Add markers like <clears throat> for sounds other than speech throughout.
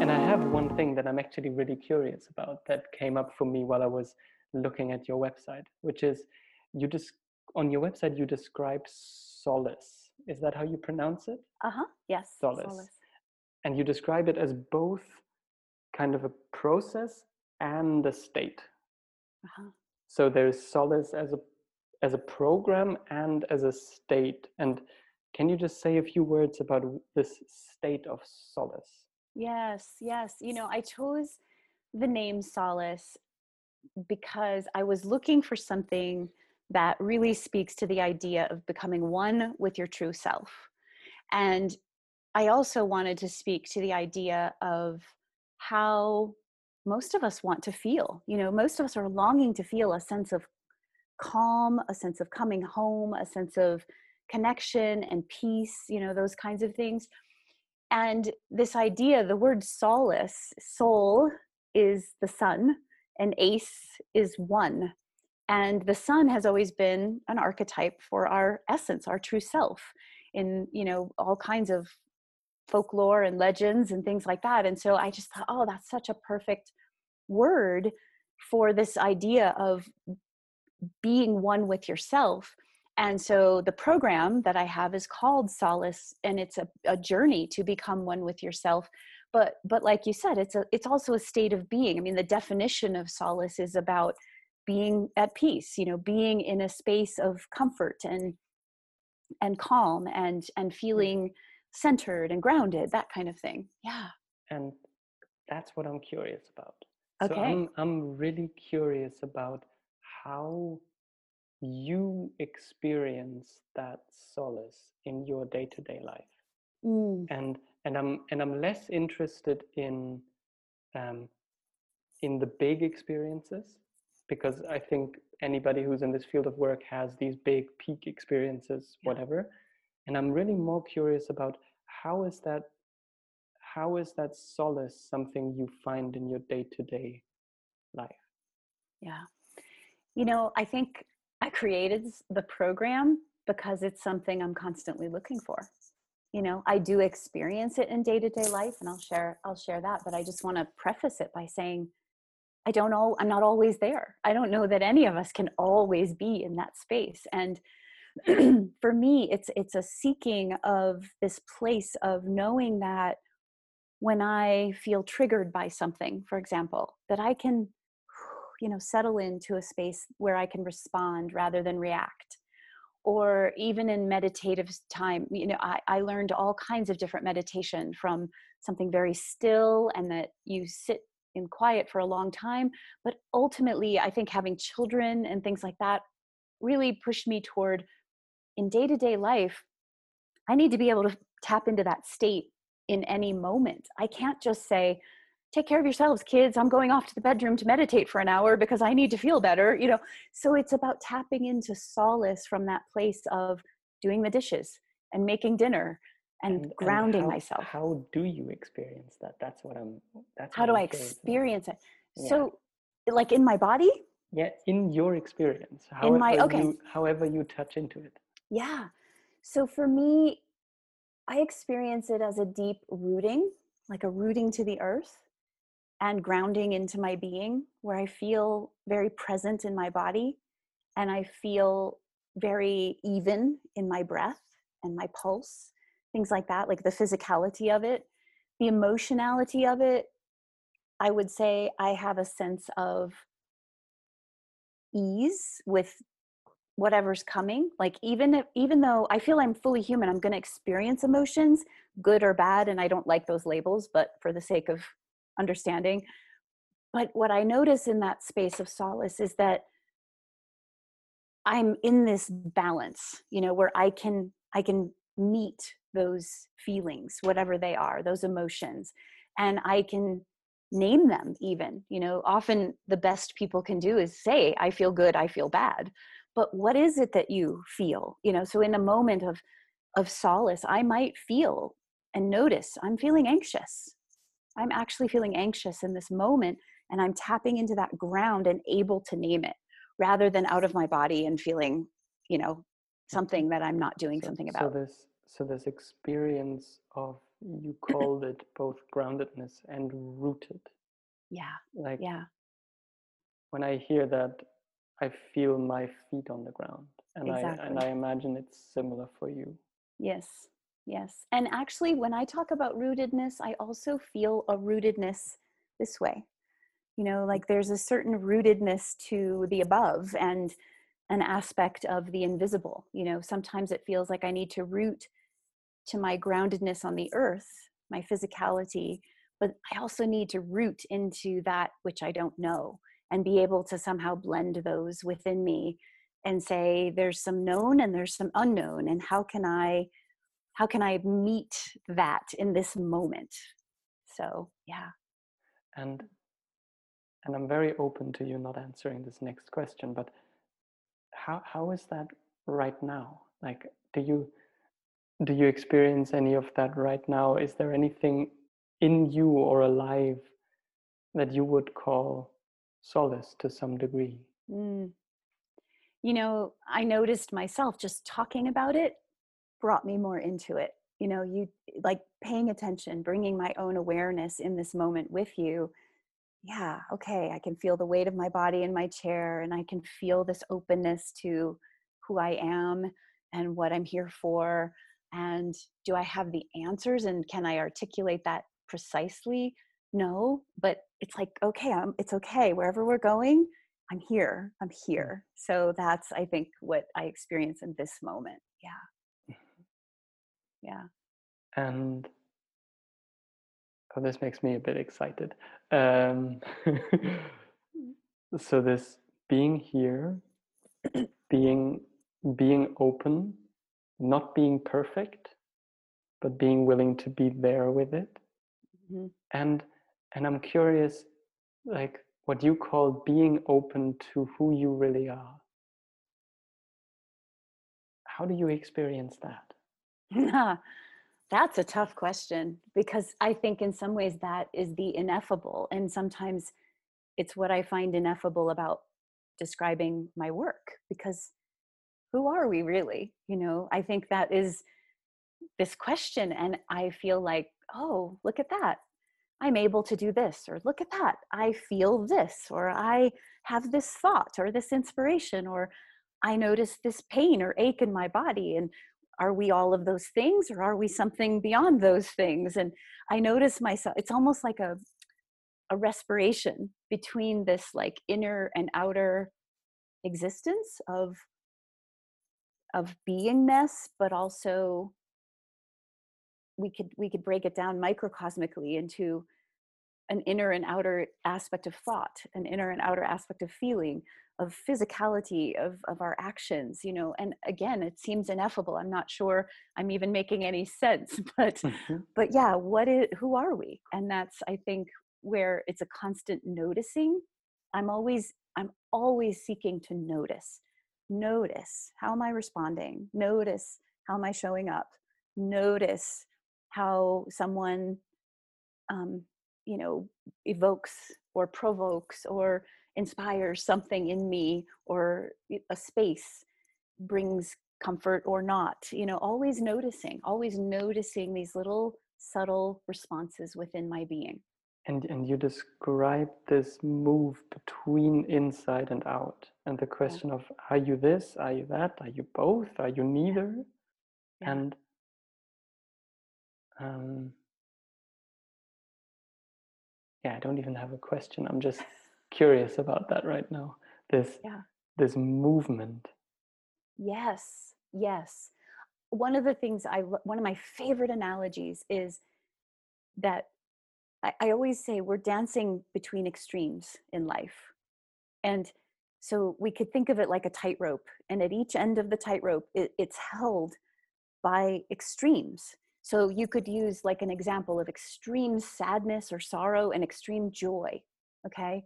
And I have one thing that I'm actually really curious about that came up for me while I was looking at your website, which is you just on your website you describe solace. Is that how you pronounce it? Uh huh. Yes. Solace. solace. And you describe it as both kind of a process and a state. Uh-huh. So there's solace as a as a program and as a state. And can you just say a few words about this state of solace? Yes, yes. You know, I chose the name solace because I was looking for something that really speaks to the idea of becoming one with your true self. And I also wanted to speak to the idea of how most of us want to feel. You know, most of us are longing to feel a sense of calm, a sense of coming home, a sense of connection and peace, you know, those kinds of things. And this idea, the word solace, soul is the sun, and ace is one. And the sun has always been an archetype for our essence, our true self, in you know all kinds of folklore and legends and things like that. And so I just thought, oh, that's such a perfect word for this idea of being one with yourself and so the program that i have is called solace and it's a, a journey to become one with yourself. But but like you said it's a it's also a state of being. I mean the definition of solace is about being at peace you know being in a space of comfort and and calm and and feeling centered and grounded that kind of thing. Yeah. And that's what i'm curious about. Okay. so i'm i'm really curious about how you experience that solace in your day-to-day life. Mm. and and i'm and i'm less interested in um, in the big experiences because i think anybody who's in this field of work has these big peak experiences yeah. whatever. And i'm really more curious about how is that how is that solace something you find in your day-to-day life? Yeah. You know, I think I created the program because it's something I'm constantly looking for. You know, I do experience it in day-to-day life and I'll share I'll share that, but I just want to preface it by saying I don't know, I'm not always there. I don't know that any of us can always be in that space. And <clears throat> for me, it's it's a seeking of this place of knowing that when I feel triggered by something, for example, that I can you know settle into a space where i can respond rather than react. Or even in meditative time you know I, I learned all kinds of different meditation from something very still and that you sit in quiet for a long time but ultimately i think having children and things like that really pushed me toward in day-to-day life i need to be able to tap into that state in any moment. I can't just say take care of yourselves kids. I'm going off to the bedroom to meditate for an hour because i need to feel better you know? So it's about tapping into solace from that place of doing the dishes and making dinner and, and grounding and how, myself. how do you experience that? That's what i'm that's how do i experience it? Yeah. so like in my body? Yeah in your experience however in my okay. you, however you touch into it. Yeah. So for me i experience it as a deep rooting like a rooting to the earth and grounding into my being where I feel very present in my body and I feel very even in my breath and my pulse, things like that, like the physicality of it, the emotionality of it. I would say I have a sense of ease with whatever's coming like even if even though i feel i'm fully human i'm going to experience emotions good or bad and i don't like those labels but for the sake of understanding. But what I notice in that space of solace is that I'm in this balance, you know, where I can I can meet those feelings, whatever they are, those emotions, and I can name them even. You know, often the best people can do is say, I feel good, I feel bad. But what is it that you feel? You know, so in a moment of of solace, I might feel and notice I'm feeling anxious. I'm actually feeling anxious in this moment and I'm tapping into that ground and able to name it rather than out of my body and feeling, you know, something that I'm not doing so, something about. So this so this experience of you <clears throat> called it both groundedness and rooted yeah like yeah when i hear that i feel my feet on the ground and exactly. i and i imagine it's similar for you yes yes and actually when i talk about rootedness i also feel a rootedness this way. You know like there's a certain rootedness to the above and an aspect of the invisible you know? Sometimes it feels like i need to root to my groundedness on the earth my physicality but i also need to root into that which i don't know and be able to somehow blend those within me and say there's some known and there's some unknown and how can i how can i meet that in this moment? So yeah. And and i'm very open to you not answering this next question but how how is that right now? Like do you do you experience any of that right now? Is there anything in you or alive that you would call solace to some degree? Mm. you know i noticed myself just talking about it brought me more into it you know you like paying attention bringing my own awareness in this moment with you yeah, okay, I can feel the weight of my body in my chair and I can feel this openness to who I am and what I'm here for. And do I have the answers and can I articulate that precisely? No, but it's like, okay, I'm, it's okay. Wherever we're going, I'm here. I'm mm. here. So that's, I think, what I experience in this moment. Yeah. Yeah. And Oh, this makes me a bit excited. Um, <laughs> so this being here, <clears throat> being being open, not being perfect, but being willing to be there with it, mm-hmm. and and I'm curious, like what you call being open to who you really are. How do you experience that? <laughs> That's a tough question because I think in some ways that is the ineffable. And sometimes it's what I find ineffable about describing my work because who are we really? You know, I think that is this question. And I feel like, oh, look at that. I'm able to do this, or look at that. I feel this, or I have this thought, or this inspiration, or I notice this pain or ache in my body. And are we all of those things or are we something beyond those things? And i notice myself it's almost like a a respiration between this like inner and outer existence of of beingness but also we could we could break it down microcosmically into an inner and outer aspect of thought an inner and outer aspect of feeling of physicality of, of our actions you know and again it seems ineffable i'm not sure i'm even making any sense <laughs> but mm-hmm. but yeah what is who are we and that's i think where it's a constant noticing i'm always i'm always seeking to notice notice how am i responding notice how am i showing up notice how someone um, you know evokes or provokes or inspires something in me or a space brings comfort or not you know always noticing always noticing these little subtle responses within my being. And and you describe this move between inside and out and the question yeah. of are you this? Are you that? Are you both? Are you neither? Yeah. and um yeah i don't even have a question. I'm just curious about that right now this yeah. this movement. Yes yes. One of the things i one of my favorite analogies is that I, I always say we're dancing between extremes in life. And so we could think of it like a tightrope and at each end of the tightrope it, it's held by extremes. So you could use like an example of extreme sadness or sorrow and extreme joy okay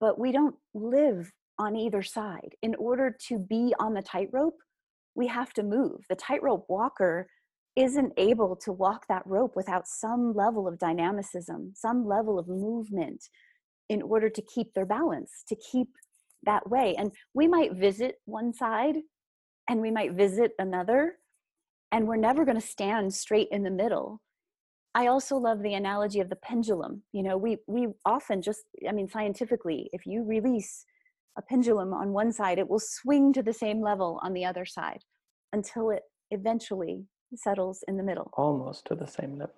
but we don't live on either side. In order to be on the tightrope, we have to move. The tightrope walker isn't able to walk that rope without some level of dynamicism, some level of movement in order to keep their balance, to keep that way. And we might visit one side and we might visit another. and we're never going to stand straight in the middle i also love the analogy of the pendulum you know we we often just i mean scientifically if you release a pendulum on one side it will swing to the same level on the other side until it eventually settles in the middle. Almost to the same level.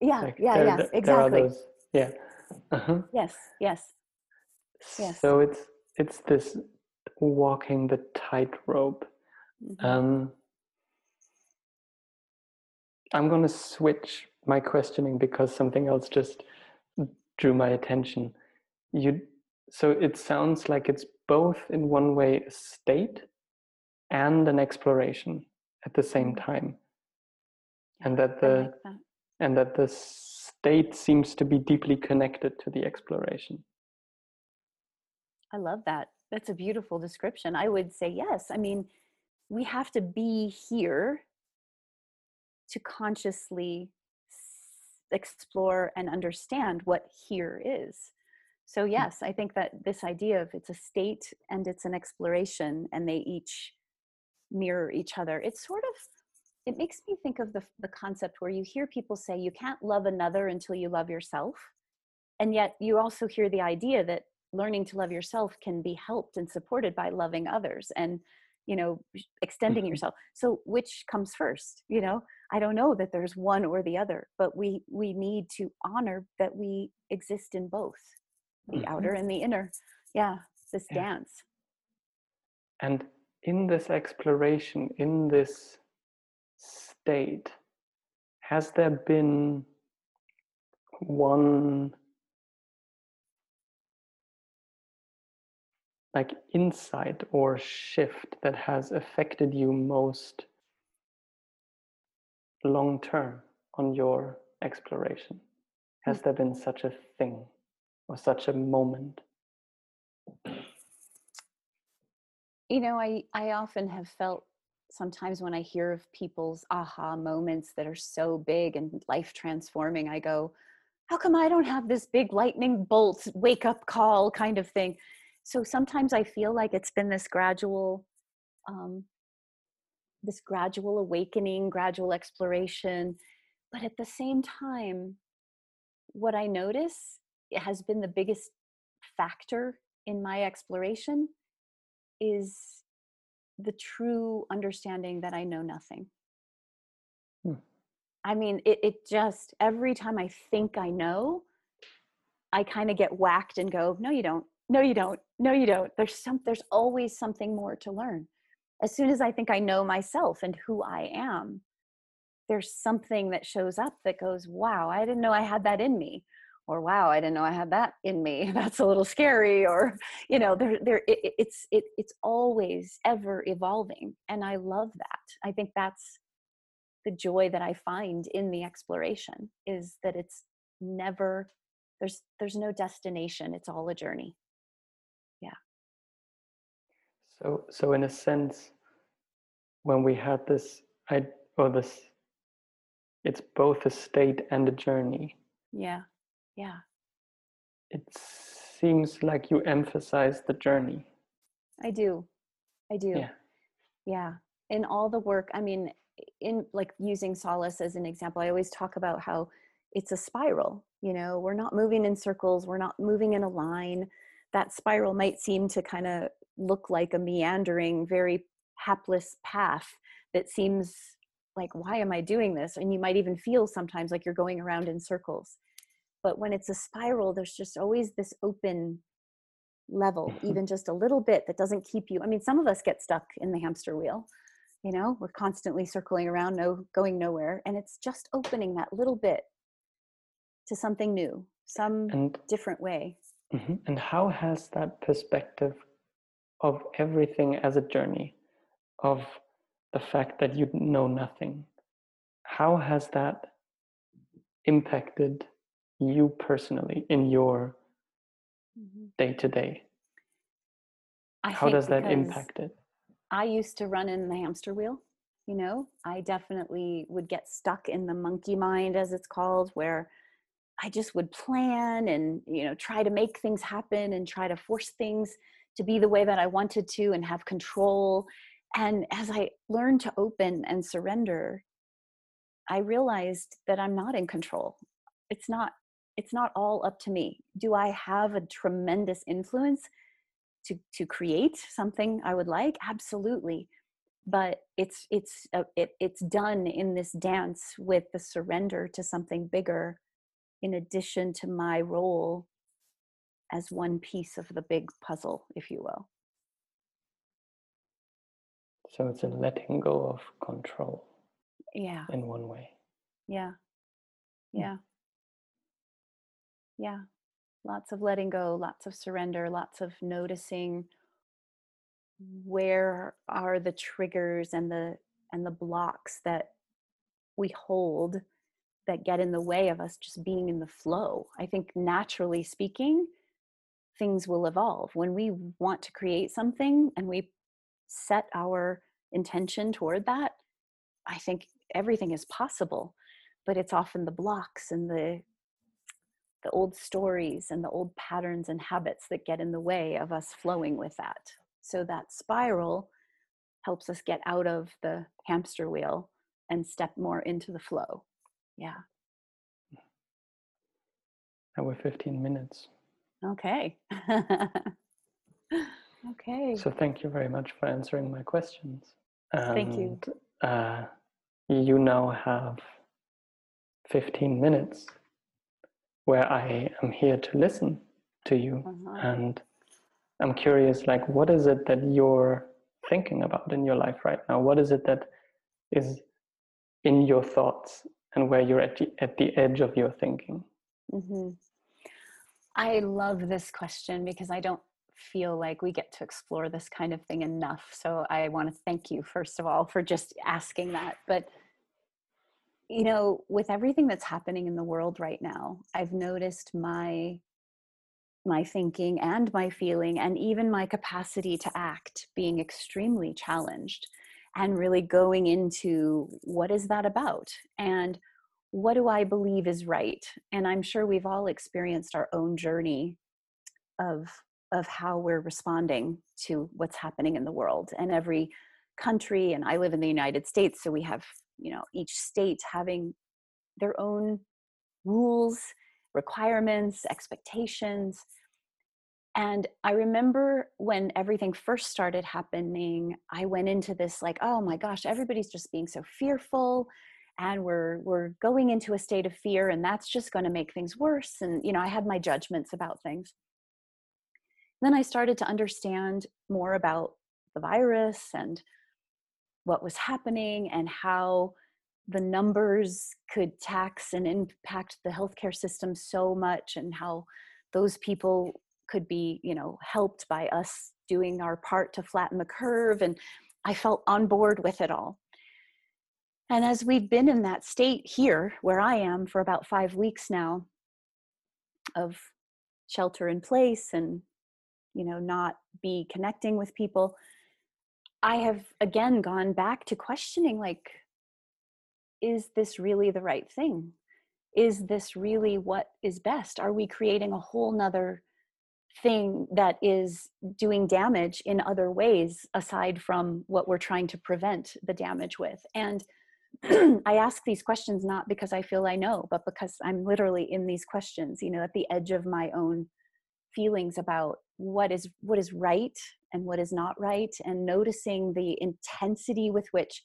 Yeah like yeah there, yes exactly. those, yeah. Uh-huh. yes yes. Yes. So it's it's this walking the tightrope. Mm-hmm. um i'm going to switch my questioning because something else just drew my attention. You so it sounds like it's both in one way a state and an exploration at the same mm-hmm. time. And that the that. and that the state seems to be deeply connected to the exploration. I love that. That's a beautiful description. I would say yes. I mean we have to be here to consciously explore and understand what here is so hmm. yes i think that this idea of it's a state and it's an exploration and they each mirror each other it's sort of it makes me think of the, the concept where you hear people say you can't love another until you love yourself and yet you also hear the idea that learning to love yourself can be helped and supported by loving others and you know extending mm-hmm. yourself so which comes first you know i don't know that there's one or the other but we we need to honor that we exist in both the mm-hmm. outer and the inner yeah this yeah. dance and in this exploration in this state has there been one like insight or shift that has affected you most long term on your exploration? Has there been such a thing or such a moment? You know, I, I often have felt sometimes when I hear of people's aha moments that are so big and life transforming, I go, how come I don't have this big lightning bolt wake up call kind of thing? so sometimes i feel like it's been this gradual um, this gradual awakening gradual exploration but at the same time what i notice has been the biggest factor in my exploration is the true understanding that i know nothing. Hmm. i mean it, it just every time i think i know i kind of get whacked and go no you don't. No you don't. No you don't. There's some there's always something more to learn as soon as i think i know myself and who i am there's something that shows up that goes wow i didn't know i had that in me or wow i didn't know i had that in me. <laughs> That's a little scary or you know there there it, it's it, it's always ever evolving and i love that. I think that's the joy that i find in the exploration is that it's never there's there's no destination it's all a journey so, so in a sense, when we had this, I or this, it's both a state and a journey. Yeah, yeah. It seems like you emphasize the journey. I do, I do. Yeah, yeah. In all the work, I mean, in like using solace as an example, I always talk about how it's a spiral. You know, we're not moving in circles. We're not moving in a line. That spiral might seem to kind of look like a meandering, very hapless path that seems like, why am I doing this? And you might even feel sometimes like you're going around in circles. But when it's a spiral, there's just always this open level, mm-hmm. even just a little bit that doesn't keep you. I mean, some of us get stuck in the hamster wheel. You know, we're constantly circling around, no going nowhere. And it's just opening that little bit to something new, some and, different way. Mm-hmm. And how has that perspective of everything as a journey, of the fact that you know nothing. How has that impacted you personally in your day to day? How does that impact it? I used to run in the hamster wheel. You know, I definitely would get stuck in the monkey mind, as it's called, where I just would plan and, you know, try to make things happen and try to force things to be the way that I wanted to and have control. And as I learned to open and surrender, I realized that I'm not in control. It's not it's not all up to me. Do I have a tremendous influence to to create something I would like? Absolutely. But it's it's a, it, it's done in this dance with the surrender to something bigger in addition to my role as one piece of the big puzzle, if you will. So it's a letting go of control. Yeah. In one way. Yeah. Hmm. Yeah. Yeah. Lots of letting go, lots of surrender, lots of noticing where are the triggers and the and the blocks that we hold that get in the way of us just being in the flow. I think naturally speaking, things will evolve. When we want to create something and we set our intention toward that, I think everything is possible. But it's often the blocks and the the old stories and the old patterns and habits that get in the way of us flowing with that. So that spiral helps us get out of the hamster wheel and step more into the flow. Yeah. Now we're 15 minutes. Okay. <laughs> okay. So thank you very much for answering my questions. And, thank you. Uh, you now have 15 minutes where I am here to listen to you. Uh-huh. And I'm curious, like, what is it that you're thinking about in your life right now? What is it that is in your thoughts and where you're at the, at the edge of your thinking? Mm-hmm. I love this question because I don't feel like we get to explore this kind of thing enough. So I want to thank you, first of all, for just asking that. But, you know, with everything that's happening in the world right now, I've noticed my my thinking and my feeling and even my capacity to act being extremely challenged and really going into what is that about and what do I believe is right? And I'm sure we've all experienced our own journey of of how we're responding to what's happening in the world. And every country and I live in the United States so we have you know each state having their own rules requirements expectations. And I remember when everything first started happening I went into this like oh my gosh everybody's just being so fearful and we're we're going into a state of fear and that's just going to make things worse and you know i had my judgments about things. Then i started to understand more about the virus and what was happening and how the numbers could tax and impact the healthcare system so much and how those people could be you know helped by us doing our part to flatten the curve and i felt on board with it all and as we've been in that state here, where I am for about five weeks now, of shelter in place and, you know, not be connecting with people, I have again gone back to questioning like, is this really the right thing? Is this really what is best? Are we creating a whole nother thing that is doing damage in other ways aside from what we're trying to prevent the damage with? And <clears throat> I ask these questions not because I feel I know, but because I'm literally in these questions, you know, at the edge of my own feelings about what is what is right and what is not right and noticing the intensity with which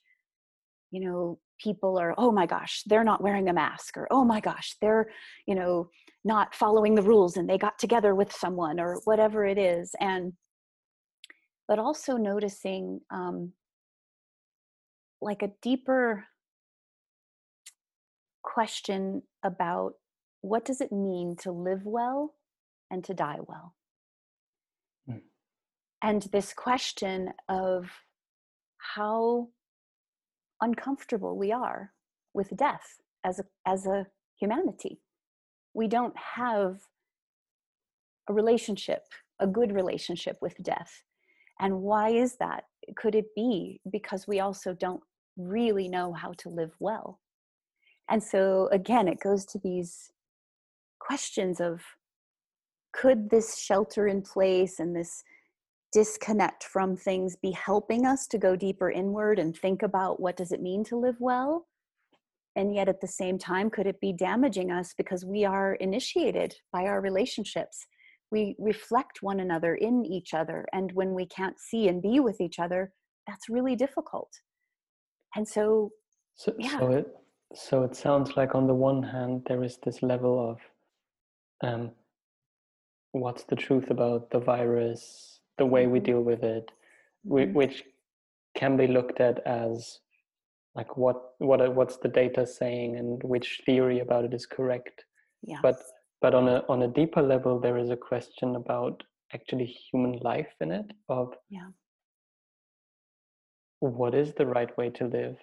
you know people are oh my gosh they're not wearing a mask or oh my gosh they're you know not following the rules and they got together with someone or whatever it is and but also noticing um like a deeper question about what does it mean to live well and to die well? Mm. and this question of how uncomfortable we are with death as a as a humanity. We don't have a relationship a good relationship with death. And why is that? Could it be because we also don't really know how to live well and so again it goes to these questions of could this shelter in place and this disconnect from things be helping us to go deeper inward and think about what does it mean to live well? And yet at the same time could it be damaging us because we are initiated by our relationships? We reflect one another in each other and when we can't see and be with each other that's really difficult. And so so, yeah. so it so it sounds like on the one hand there is this level of um, what's the truth about the virus the way we mm-hmm. deal with it mm-hmm. which can be looked at as like what what what's the data saying and which theory about it is correct yeah but but on a on a deeper level there is a question about actually human life in it of yeah what is the right way to live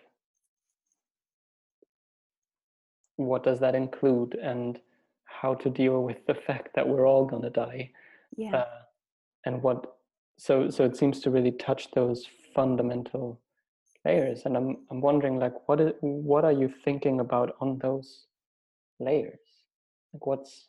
what does that include and how to deal with the fact that we're all going to die yeah. uh, and what so so it seems to really touch those fundamental layers and i'm i'm wondering like what is what are you thinking about on those layers? Like what's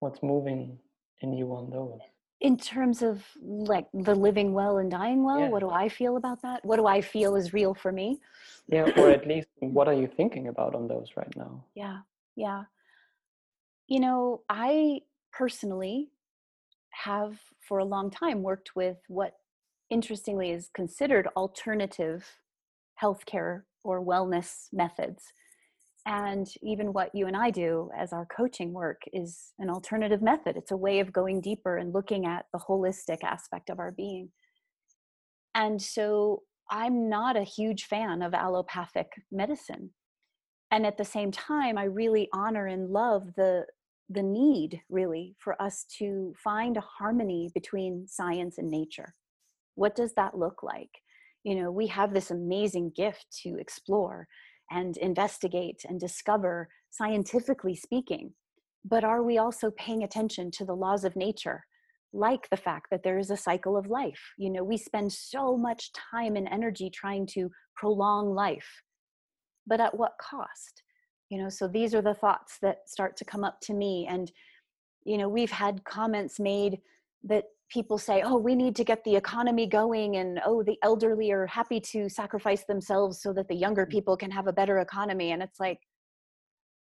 what's moving in you on those in terms of like the living well and dying well yeah. what do i feel about that what do i feel is real for me yeah or at least what are you thinking about on those right now yeah yeah you know i personally have for a long time worked with what interestingly is considered alternative healthcare or wellness methods. And even what you and I do as our coaching work is an alternative method. It's a way of going deeper and looking at the holistic aspect of our being. And so I'm not a huge fan of allopathic medicine. And at the same time, I really honor and love the, the need, really, for us to find a harmony between science and nature what does that look like you know we have this amazing gift to explore and investigate and discover scientifically speaking. But are we also paying attention to the laws of nature like the fact that there is a cycle of life? You know we spend so much time and energy trying to prolong life but at what cost? You know so these are the thoughts that start to come up to me and you know we've had comments made that people say, oh, we need to get the economy going, and oh, the elderly are happy to sacrifice themselves so that the younger mm. people can have a better economy. And it's like,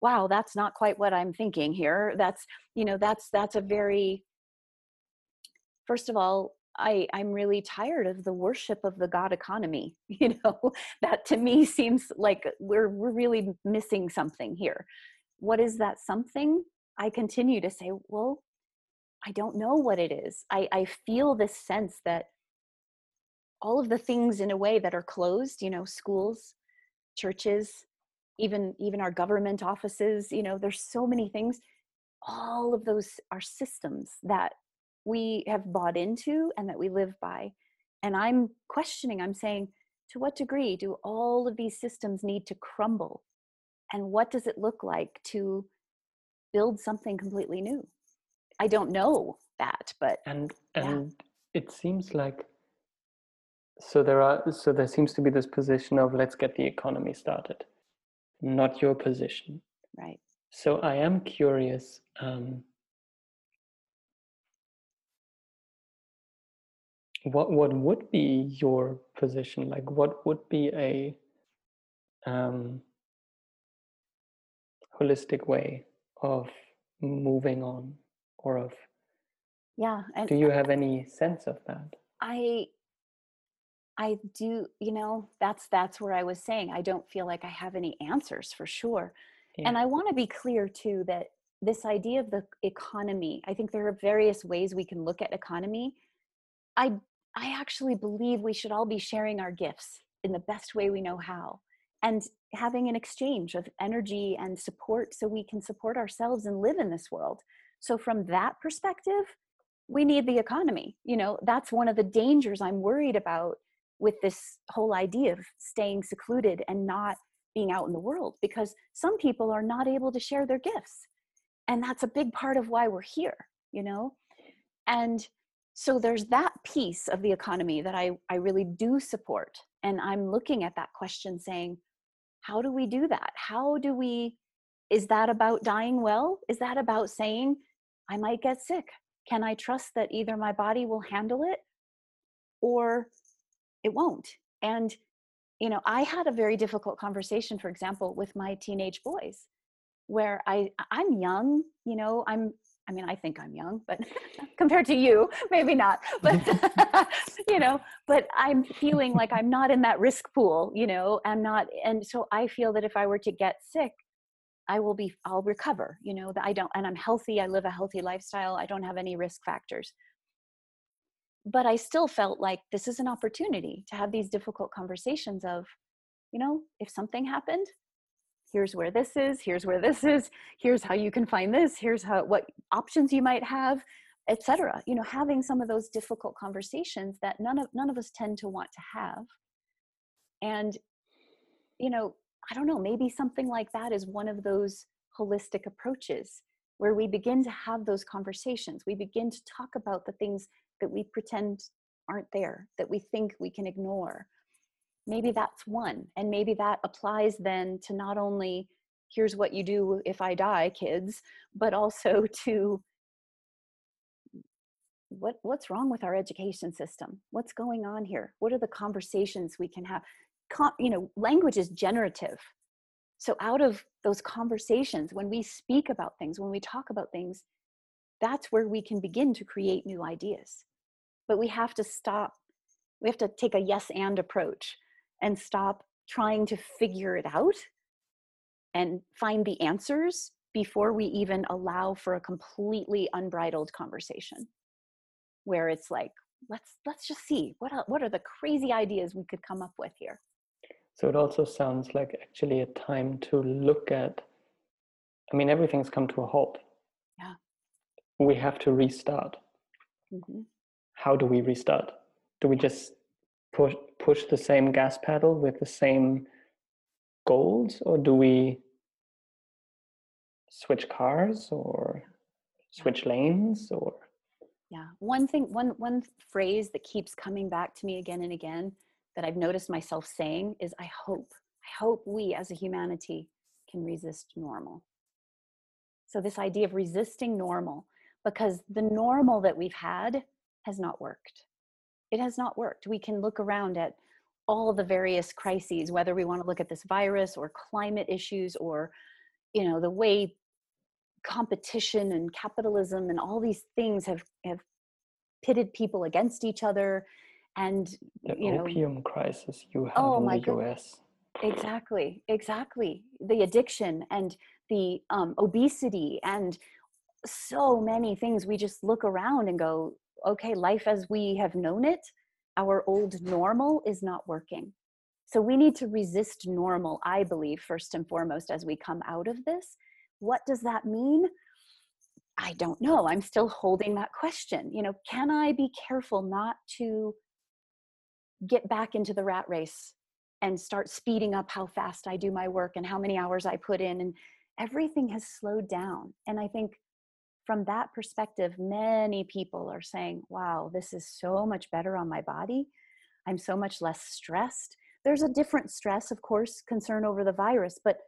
wow, that's not quite what I'm thinking here. That's, you know, that's that's a very first of all, I, I'm really tired of the worship of the God economy. <laughs> You know, that to me seems like we're we're really missing something here. What is that something? I continue to say, well, I don't know what it is. I, I feel this sense that all of the things in a way that are closed, you know, schools, churches, even even our government offices, you know, there's so many things. All of those are systems that we have bought into and that we live by. And I'm questioning, I'm saying, to what degree do all of these systems need to crumble? And what does it look like to build something completely new? I don't know that, but and and yeah. it seems like so there are so there seems to be this position of let's get the economy started, not your position, right? So I am curious. Um, what what would be your position like what would be a um, holistic way of moving on or of yeah and do you have any sense of that? I i do you know that's that's where i was saying i don't feel like i have any answers for sure. Yeah. and i want to be clear too that this idea of the economy i think there are various ways we can look at economy. I i actually believe we should all be sharing our gifts in the best way we know how and having an exchange of energy and support so we can support ourselves and live in this world so from that perspective, we need the economy. You know, that's one of the dangers I'm worried about with this whole idea of staying secluded and not being out in the world because some people are not able to share their gifts. And that's a big part of why we're here, you know? And so there's that piece of the economy that I, I really do support. And I'm looking at that question saying, how do we do that? How do we is that about dying well? Is that about saying, I might get sick? Can I trust that either my body will handle it or it won't? And you know i had a very difficult conversation for example with my teenage boys where i i'm young you know i'm i mean i think i'm young but <laughs> compared to you maybe not but <laughs> you know but i'm feeling like i'm not in that risk pool you know i'm not and so i feel that if i were to get sick i will be i'll recover you know that i don't and i'm healthy i live a healthy lifestyle i don't have any risk factors but I still felt like this is an opportunity to have these difficult conversations of, you know, if something happened, here's where this is, here's where this is, here's how you can find this, here's how what options you might have, etc. You know, having some of those difficult conversations that none of none of us tend to want to have. And you know, I don't know, maybe something like that is one of those holistic approaches where we begin to have those conversations. We begin to talk about the things that we pretend aren't there, that we think we can ignore. Maybe that's one. And maybe that applies then to not only here's what you do if I die, kids, but also <laughs> to what what's wrong with our education system what's going on here what are the conversations we can have you know language is generative. So out of those conversations when we speak about things when we talk about things that's where we can begin to create new ideas. But we have to stop we have to take a yes and approach and stop trying to figure it out and find the answers before we even allow for a completely unbridled conversation where it's like let's let's just see what what are the crazy ideas we could come up with here so it also sounds like actually a time to look at i mean everything's come to a halt. Yeah. We have to restart. Mm-hmm. How do we restart? Do we just push push the same gas pedal with the same goals, or do we switch cars or switch lanes or? Yeah, one thing, one one phrase that keeps coming back to me again and again that I've noticed myself saying is, "I hope, I hope we as a humanity can resist normal." So this idea of resisting normal, because the normal that we've had has not worked. It has not worked. We can look around at all the various crises, whether we want to look at this virus or climate issues or, you know, the way competition and capitalism and all these things have, have pitted people against each other. And, the you know, opium crisis you have oh, in the goodness. US. Exactly, exactly. The addiction and the um, obesity and so many things we just look around and go okay, life as we have known it, our old normal is not working. So we need to resist normal, I believe, first and foremost, as we come out of this. What does that mean? I don't know. I'm still holding that question. You know, can I be careful not to get back into the rat race and start speeding up how fast I do my work and how many hours I put in? And everything has slowed down. And I think from that perspective, many people are saying, wow, this is so much better on my body. I'm so much less stressed. There's a different stress, of course, concern over the virus, but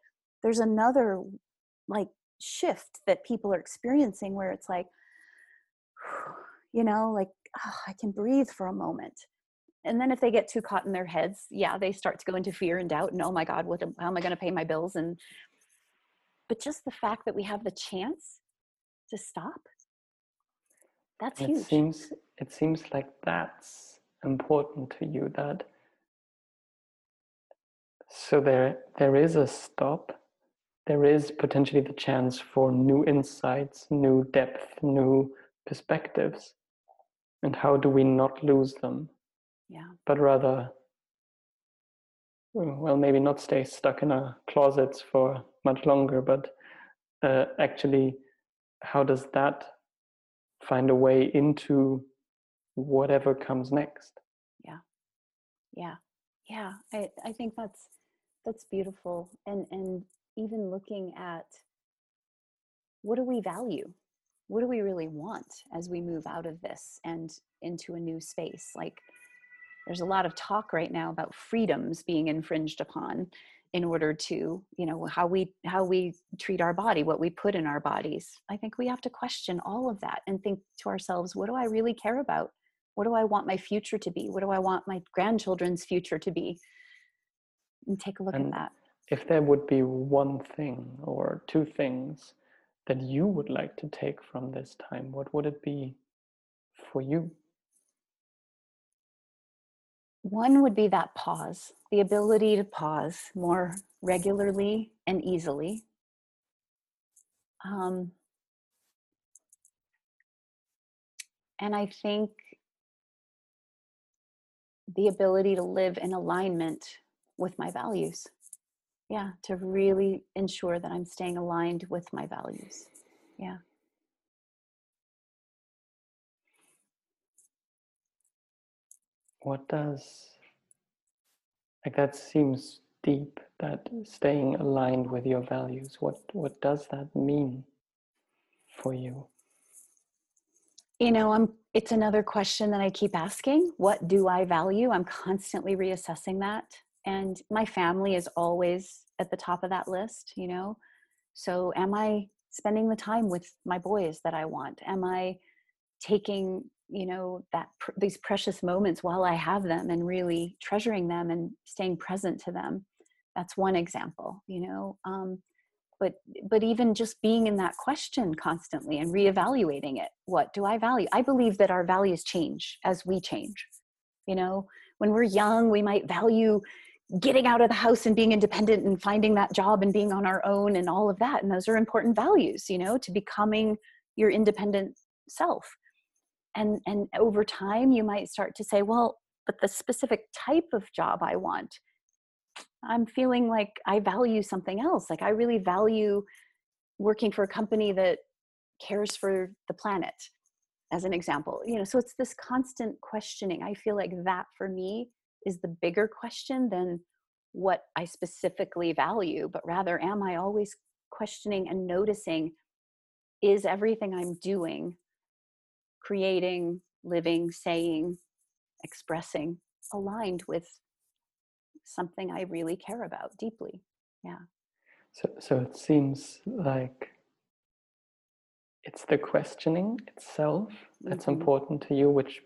there's another like shift that people are experiencing where it's like, <sighs> you know, like oh, I can breathe for a moment. And then if they get too caught in their heads, yeah, they start to go into fear and doubt and oh my God, what how am I going to pay my bills? And but just the fact that we have the chance to stop that's it huge. seems it seems like that's important to you that so there there is a stop. There is potentially the chance for new insights new depth new perspectives. And how do we not lose them yeah. but rather well maybe not stay stuck in our closets for much longer but uh, actually how does that find a way into whatever comes next? Yeah. Yeah. Yeah. I i think that's that's beautiful and and even looking at what do we value? What do we really want as we move out of this and into a new space? Like there's a lot of talk right now about freedoms being infringed upon in order to you know how we how we treat our body what we put in our bodies. I think we have to question all of that and think to ourselves what do i really care about? What do i want my future to be? What do i want my grandchildren's future to be? And take a look and at that. if there would be one thing or two things that you would like to take from this time what would it be for you one would be that pause the ability to pause more regularly and easily um, and i think the ability to live in alignment with my values. Yeah, to really ensure that I'm staying aligned with my values. Yeah. What does, like that seems deep, that staying aligned with your values, what, what does that mean for you? You know, I'm it's another question that I keep asking. What do I value? I'm constantly reassessing that. And my family is always at the top of that list, you know. So am I spending the time with my boys that I want? Am I taking, you know, that these precious moments while I have them and really treasuring them and staying present to them? That's one example, you know. Um, but but even just being in that question constantly and reevaluating it what do i value i believe that our values change as we change you know when we're young we might value getting out of the house and being independent and finding that job and being on our own and all of that and those are important values you know to becoming your independent self and and over time you might start to say well but the specific type of job i want I'm feeling like I value something else. Like I really value working for a company that cares for the planet, as an example. You know, so it's this constant questioning. I feel like that for me is the bigger question than what I specifically value, but rather, am I always questioning and noticing is everything I'm doing, creating, living, saying, expressing aligned with something I really care about deeply. Yeah. So, so it seems like it's the questioning itself that's mm-hmm. important to you, which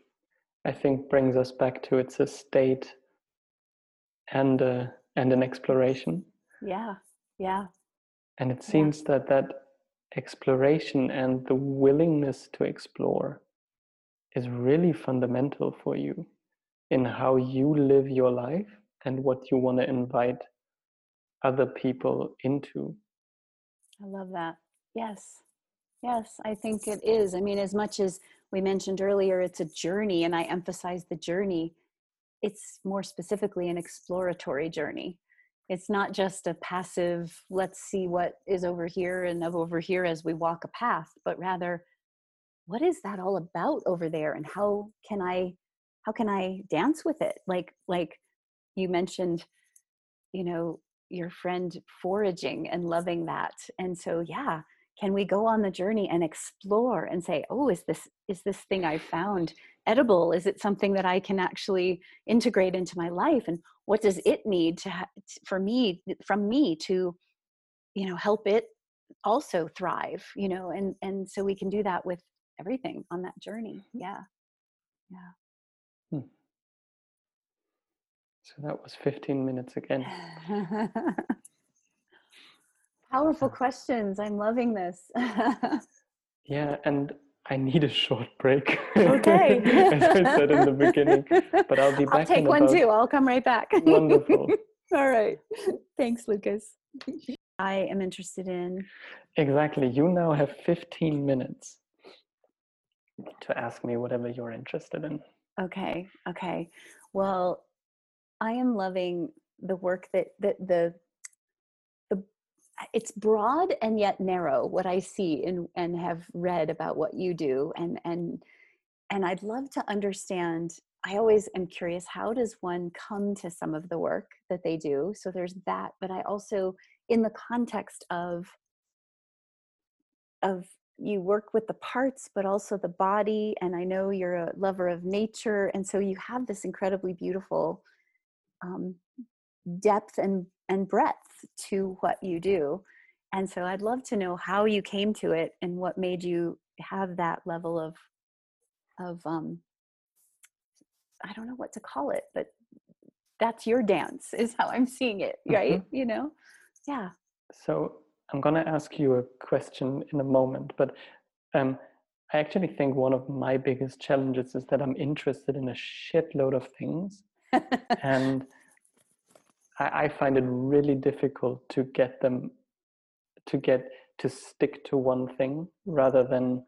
I think brings us back to it's a state and a, and an exploration. Yeah, yeah. And it seems yeah. that that exploration and the willingness to explore is really fundamental for you in how you live your life and what you want to invite other people into. I love that. Yes. Yes, I think it is. I mean, as much as we mentioned earlier, it's a journey, and I emphasize the journey, it's more specifically an exploratory journey. It's not just a passive, let's see what is over here and of over here as we walk a path, but rather, what is that all about over there? And how can i how can i dance with it? Like like you mentioned you know your friend foraging and loving that. And so yeah can we go on the journey and explore and say oh is this is this thing i found edible? Is it something that i can actually integrate into my life? And what does it need to ha- for me from me to you know help it also thrive? You know and and so we can do that with everything on that journey mm-hmm. yeah yeah hmm. So that was 15 minutes again. <laughs> Powerful questions. I'm loving this. <laughs> yeah, and I need a short break. Okay. <laughs> As I said in the beginning, but I'll be back. I'll take one too. I'll come right back. Wonderful. All right. Thanks, Lucas. I am interested in. Exactly. You now have 15 minutes to ask me whatever you're interested in. Okay. Okay. Well, I am loving the work that that the the it's broad and yet narrow what I see and and have read about what you do and and and I'd love to understand I always am curious how does one come to some of the work that they do so there's that but I also in the context of of you work with the parts but also the body and I know you're a lover of nature and so you have this incredibly beautiful um, depth and and breadth to what you do and so i'd love to know how you came to it and what made you have that level of of um i don't know what to call it but that's your dance is how i'm seeing it right? Mm-hmm. you know? Yeah. So i'm going to ask you a question in a moment but um, i actually think one of my biggest challenges is that i'm interested in a shitload of things and <laughs> I, I find it really difficult to get them to get to stick to one thing rather than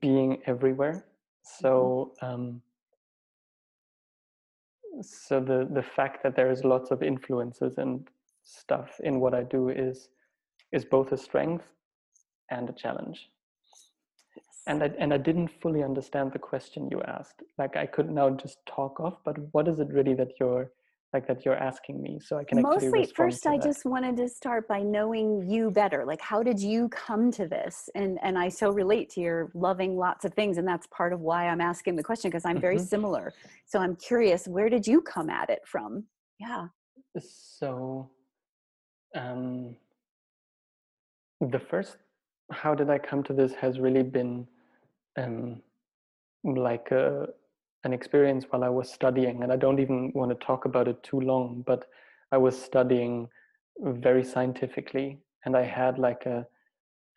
being everywhere so mm-hmm. um, so the the fact that there is lots of influences and stuff in what I do is is both a strength and a challenge. Yes. And I and I didn't fully understand the question you asked. Like I could now just talk off, but what is it really that you're like that you're asking me so i can mostly first i just wanted to start by knowing you better like how did you come to this and and i so relate to your loving lots of things and that's part of why i'm asking the question because i'm very mm-hmm. similar so i'm curious where did you come at it from yeah so um the first how did i come to this has really been um like a an experience while I was studying, and I don't even want to talk about it too long, but I was studying very scientifically, and I had like a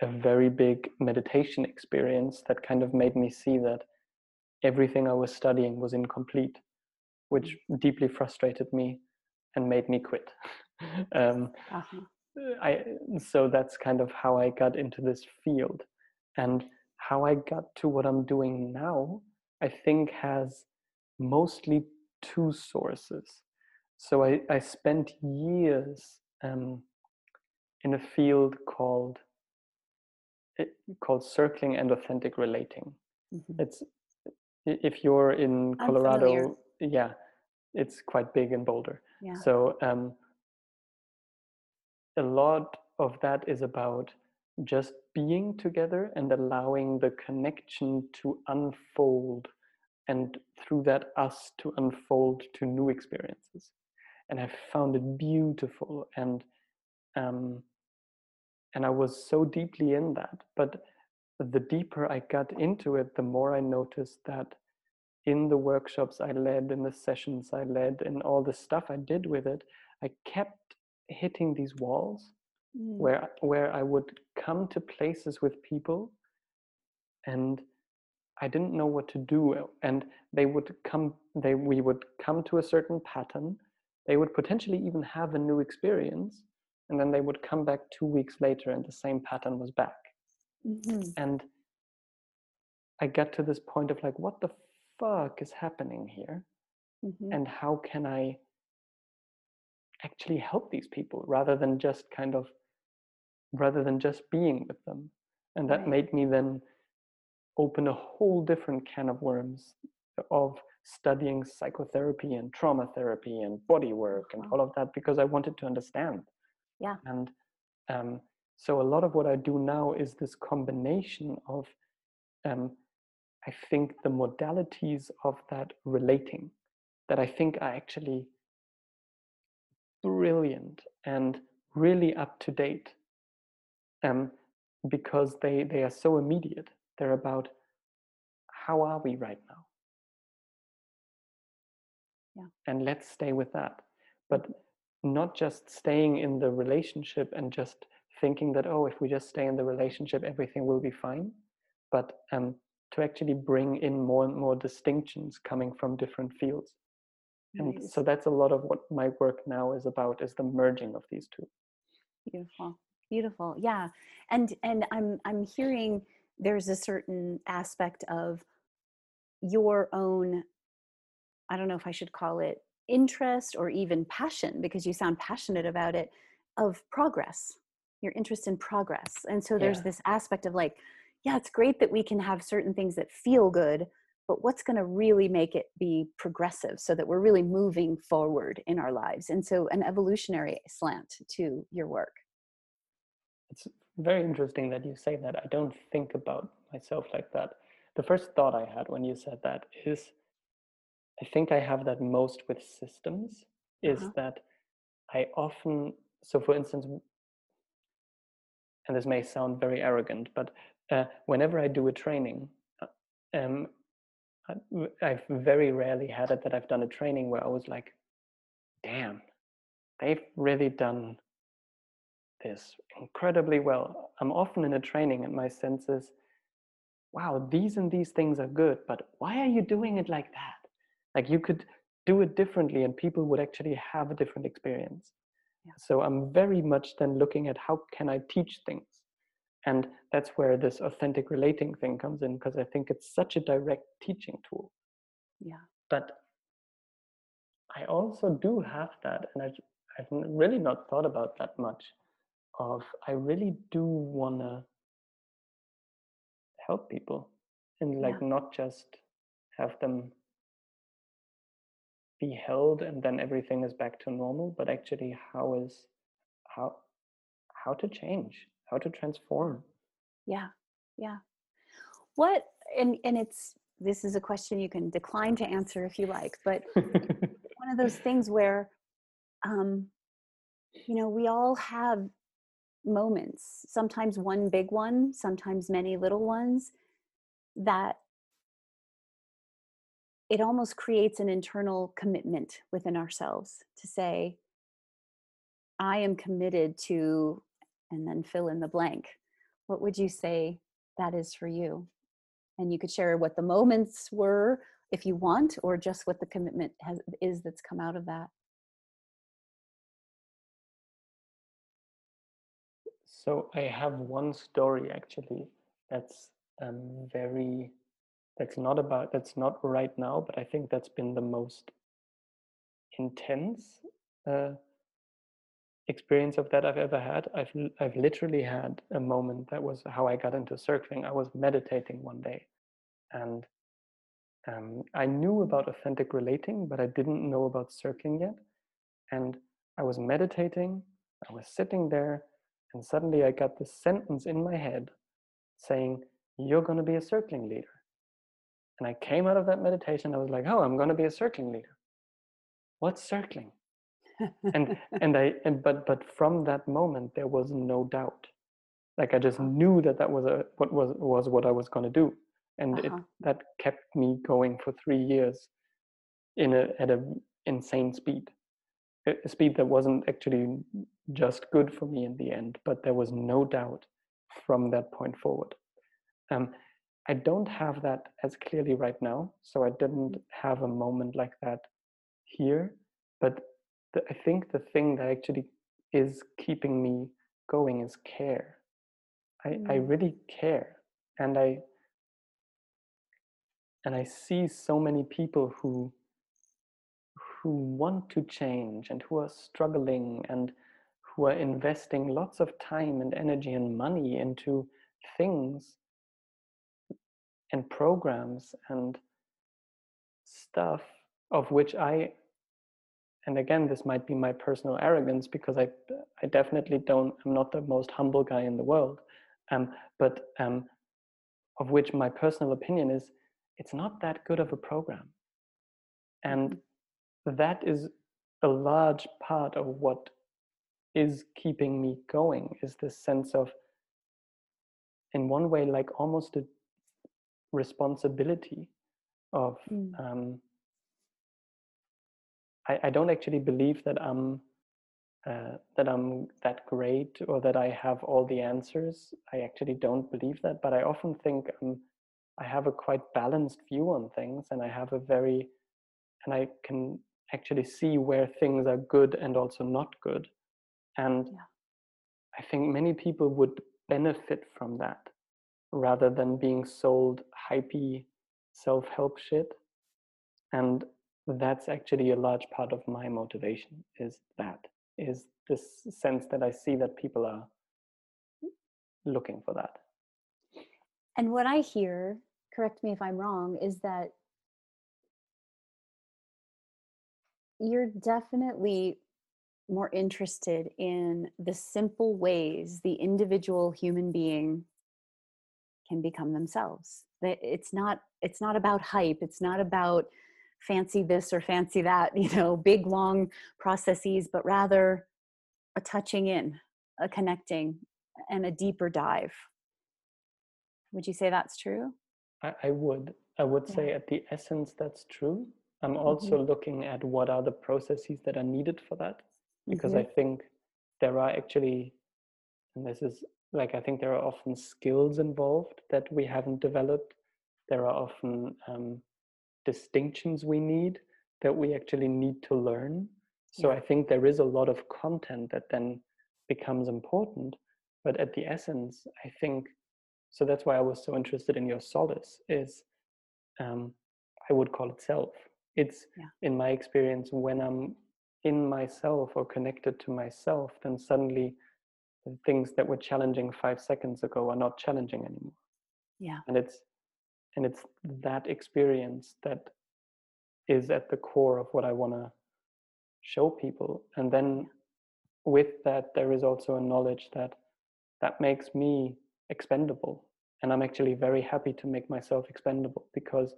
a very big meditation experience that kind of made me see that everything I was studying was incomplete, which deeply frustrated me and made me quit. <laughs> um, uh-huh. I so that's kind of how I got into this field, and how I got to what I'm doing now I think has mostly two sources. So I, I spent years um, in a field called eh, called circling and authentic relating. Mm-hmm. It's if you're in Colorado, yeah, it's quite big in Boulder. Yeah. So um, a lot of that is about just being together and allowing the connection to unfold and through that us to unfold to new experiences. And i found it beautiful and um, and i was so deeply in that. But the deeper i got into it the more i noticed that in the workshops i led in the sessions i led in all the stuff i did with it i kept hitting these walls mm. where where I would come to places with people and I didn't know what to do and they would come they we would come to a certain pattern they would potentially even have a new experience and then they would come back 2 weeks later and the same pattern was back mm-hmm. and I got to this point of like what the fuck is happening here mm-hmm. and how can I actually help these people rather than just kind of rather than just being with them. And that right. made me then open a whole different can of worms of studying psychotherapy and trauma therapy and body work and all of that because I wanted to understand. Yeah. And um, so a lot of what I do now is this combination of, um, I think, the modalities of that relating that I think are actually brilliant and really up to date um, because they they are so immediate. They're about how are we right now, yeah. and let's stay with that. But not just staying in the relationship and just thinking that oh, if we just stay in the relationship, everything will be fine. But um, to actually bring in more and more distinctions coming from different fields. And so that's a lot of what my work now is about is the merging of these two. Beautiful. Beautiful. Yeah. And and i'm i'm hearing there's a certain aspect of your own i don't know if i should call it interest or even passion because you sound passionate about it of progress your interest in progress. And so there's yeah. this aspect of like yeah it's great that we can have certain things that feel good but what's going to really make it be progressive so that we're really moving forward in our lives and so an evolutionary slant to your work it's very interesting that you say that. I don't think about myself like that. The first thought I had when you said that is I think I have that most with systems is uh-huh. that I often, so for instance, and this may sound very arrogant, but uh, whenever I do a training, uh, um, I've very rarely had it that I've done a training where I was like, damn, they've really done this incredibly well. I'm often in a training and my sense is, wow, these and these things are good, but why are you doing it like that? Like you could do it differently and people would actually have a different experience. Yeah. So I'm very much then looking at how can I teach things? And that's where this authentic relating thing comes in because I think it's such a direct teaching tool. Yeah. But I also do have that, and I, I've really not thought about that much. Of I really do want to help people and like yeah. not just have them be held and then everything is back to normal but actually how is how how to change how to transform. Yeah yeah. What and and it's this is a question you can decline to answer if you like but <laughs> one of those things where um you know we all have moments sometimes one big one sometimes many little ones that it almost creates an internal commitment within ourselves to say i am committed to and then fill in the blank. What would you say that is for you? And you could share what the moments were if you want or just what the commitment has, is that's come out of that. So i have one story actually that's um, very that's not about that's not right now but i think that's been the most intense uh, experience of that i've ever had i've i've literally had a moment that was how i got into circling i was meditating one day and um, i knew about authentic relating but i didn't know about circling yet and i was meditating i was sitting there and suddenly i got this sentence in my head saying you're going to be a circling leader and I came out of that meditation, I was like, oh, I'm going to be a circling leader. What's circling? And and I and but but from that moment there was no doubt. Like I just knew that that was a what was was what I was going to do, and uh-huh. it that kept me going for three years, in a at a insane speed, a speed that wasn't actually just good for me in the end, but there was no doubt from that point forward. Um, I don't have that as clearly right now. So I didn't mm. have a moment like that here. But the, I think the thing that actually is keeping me going is care. I, mm. I really care. And I and I see so many people who who want to change and who are struggling and who are investing lots of time and energy and money into things and programs and stuff of which I and again this might be my personal arrogance because I I definitely don't I'm not the most humble guy in the world um, but um, of which my personal opinion is it's not that good of a program and mm-hmm. that is a large part of what is keeping me going is this sense of in one way like almost a responsibility of mm. um, I, I, don't actually believe that I'm uh, that I'm that great or that I have all the answers. I actually don't believe that, but I often think um, I have a quite balanced view on things, and I have a very and I can actually see where things are good and also not good, and yeah. I think many people would benefit from that rather than being sold hypey self-help shit and that's actually a large part of my motivation is that is this sense that i see that people are looking for that. And what i hear correct me if i'm wrong is that you're definitely more interested in the simple ways the individual human being can become themselves. That it's not it's not about hype it's not about fancy this or fancy that <laughs> you know big long processes but rather a touching in a connecting and a deeper dive would you say that's true i, I would i would yeah. say at the essence that's true I'm also mm-hmm. looking at what are the processes that are needed for that, because mm-hmm. I think there are actually, and this is like I think there are often skills involved that we haven't developed. There are often um, distinctions we need that we actually need to learn. So yeah. I think there is a lot of content that then becomes important. But at the essence, I think so. That's why I was so interested in your solace. Is um, I would call it self. It's yeah. in my experience when I'm in myself or connected to myself, then suddenly the things that were challenging five seconds ago are not challenging anymore. Yeah. And it's and it's that experience that is at the core of what I want to show people. And then with that, there is also a knowledge that that makes me expendable. And I'm actually very happy to make myself expendable because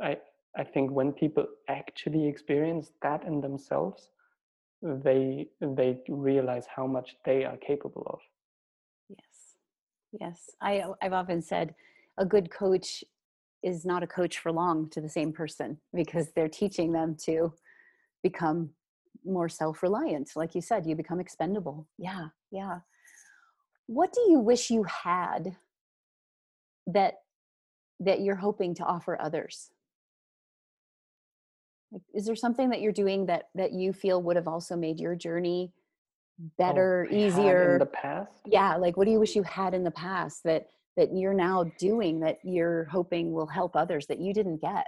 I I think when people actually experience that in themselves, they they realize how much they are capable of. Yes, yes. I I've often said a good coach is not a coach for long to the same person because they're teaching them to become more self-reliant. Like you said you become expendable. Yeah yeah. What do you wish you had that that you're hoping to offer others? Like, is there something that you're doing that that you feel would have also made your journey oh, better oh, easier in the past? Yeah like what do you wish you had in the past that that you're now doing that you're hoping will help others that you didn't get.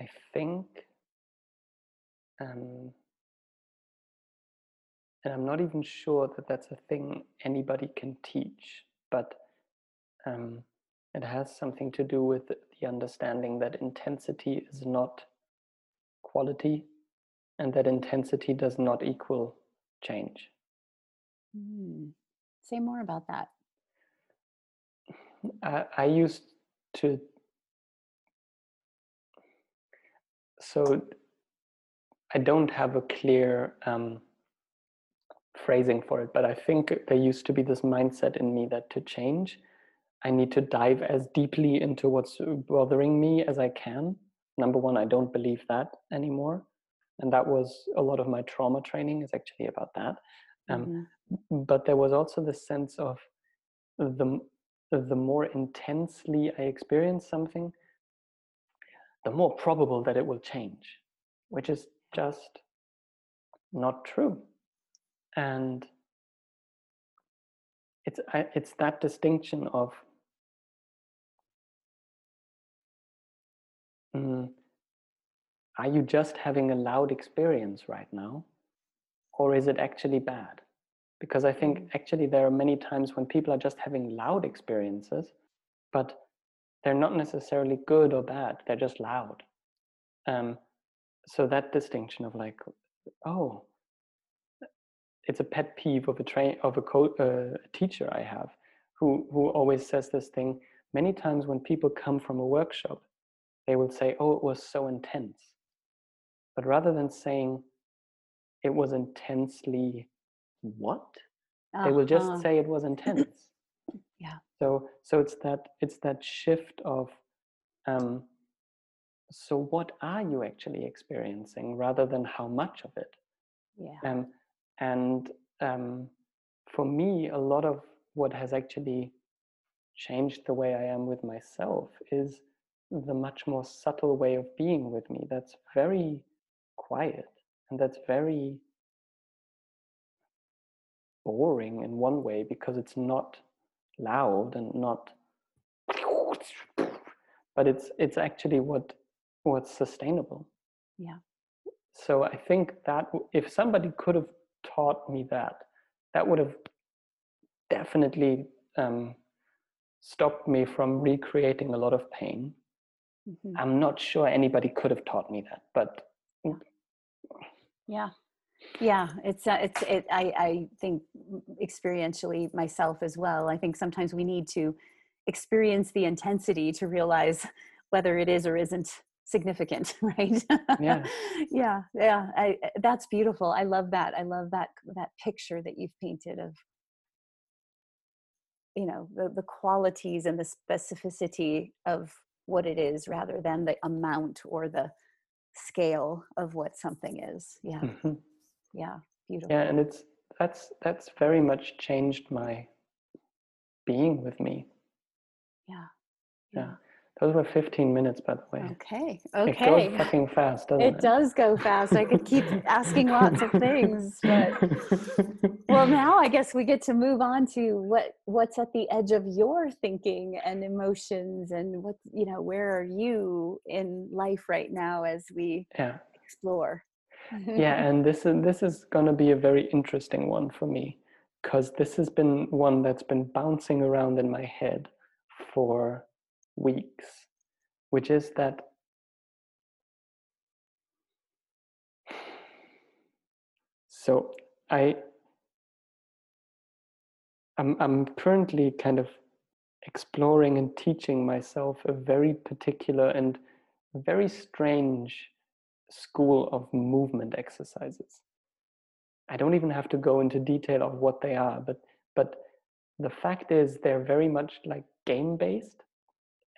I think um, and i'm not even sure that that's a thing anybody can teach but um, it has something to do with the understanding that intensity is not quality and that intensity does not equal change. Mm. Say more about that. I, I used to, so I don't have a clear um, phrasing for it, but I think there used to be this mindset in me that to change, I need to dive as deeply into what's bothering me as I can number one i don't believe that anymore. And that was a lot of my trauma training is actually about that. Um, mm-hmm. but there was also the sense of the the more intensely i experience something the more probable that it will change which is just not true. And it's it's that distinction of mm, are you just having a loud experience right now? Or is it actually bad? Because I think mm. actually there are many times when people are just having loud experiences, but they're not necessarily good or bad, they're just loud. Um, so that distinction of like, oh, it's a pet peeve of a train of a co- uh, teacher I have who who always says this thing many times when people come from a workshop they will say, oh, it was so intense. But rather than saying it was intensely what, uh-huh. they will just say it was intense. <laughs> yeah. So so it's that it's that shift of um, so what are you actually experiencing rather than how much of it? Yeah. Um, and um, for me, a lot of what has actually changed the way I am with myself is the much more subtle way of being with me that's very quiet and that's very boring in one way because it's not loud and not but it's it's actually what what's sustainable. Yeah. So i think that if somebody could have taught me that that would have definitely um, stopped me from recreating a lot of pain Mm-hmm. I'm not sure anybody could have taught me that, but yeah, yeah, it's uh, it's it. I I think experientially myself as well. I think sometimes we need to experience the intensity to realize whether it is or isn't significant <laughs> right yeah yeah yeah I, that's beautiful i love that i love that that picture that you've painted of you know the, the qualities and the specificity of what it is rather than the amount or the scale of what something is. Yeah. Mm-hmm. yeah beautiful. yeah and it's that's that's very much changed my being with me. Yeah. Yeah, yeah. Those were 15 minutes, by the way. Okay. Okay. It goes fucking fast, doesn't it? It does go fast. I could keep <laughs> asking lots of things, but <laughs> well, now I guess we get to move on to what what's at the edge of your thinking and emotions, and what you know, where are you in life right now as we yeah. explore? <laughs> yeah, and this is this is going to be a very interesting one for me because this has been one that's been bouncing around in my head for weeks, which is that so I I'm I'm currently kind of exploring and teaching myself a very particular and very strange school of movement exercises. I don't even have to go into detail of what they are, but but the fact is they're very much like game based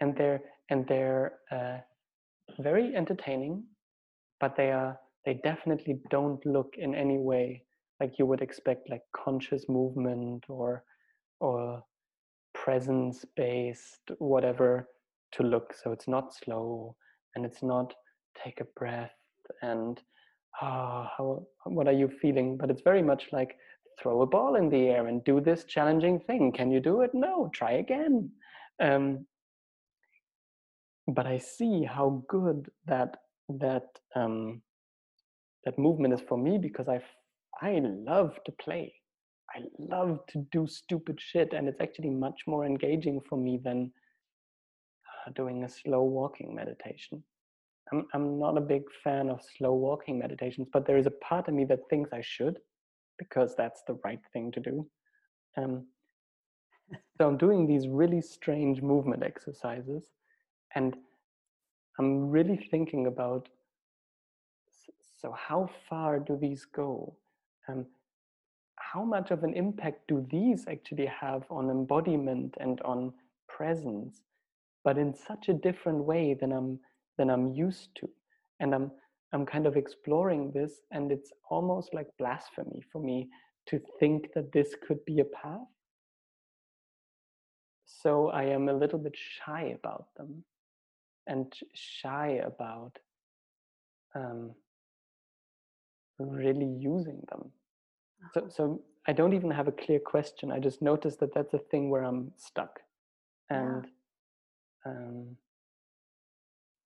and they're and they're uh, very entertaining, but they are they definitely don't look in any way like you would expect like conscious movement or or presence based whatever to look. So it's not slow and it's not take a breath and ah oh, how what are you feeling? But it's very much like throw a ball in the air and do this challenging thing. Can you do it? No try again. Um, but I see how good that that um, that movement is for me because I I love to play. I love to do stupid shit, and it's actually much more engaging for me than uh, doing a slow walking meditation. I'm I'm not a big fan of slow walking meditations, but there is a part of me that thinks I should because that's the right thing to do. Um, so I'm doing these really strange movement exercises and i'm really thinking about so how far do these go? Um, how much of an impact do these actually have on embodiment and on presence but in such a different way than i'm than i'm used to? And i'm i'm kind of exploring this and it's almost like blasphemy for me to think that this could be a path. So i am a little bit shy about them and shy about um, really using them. So, uh-huh. so I don't even have a clear question. I just notice that that's a thing where I'm stuck, and yeah. um,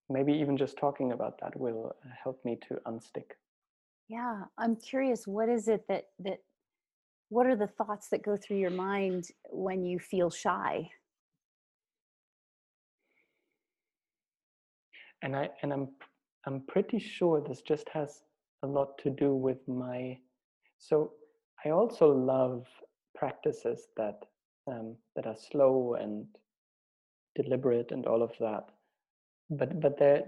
maybe even just talking about that will uh, help me to unstick. Yeah, I'm curious. What is it that that? What are the thoughts that go through your mind when you feel shy? And i and i'm i'm pretty sure this just has a lot to do with my so i also love practices that um, that are slow and deliberate and all of that but but there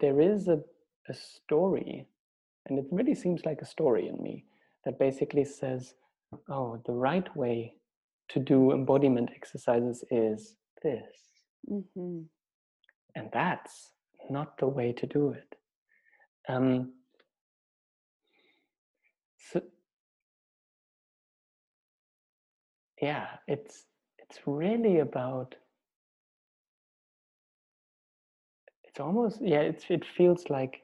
there is a, a story and it really seems like a story in me that basically says oh the right way to do embodiment exercises is this mm-hmm. and that's not the way to do it. Um, so, yeah, it's it's really about. It's almost yeah. It's it feels like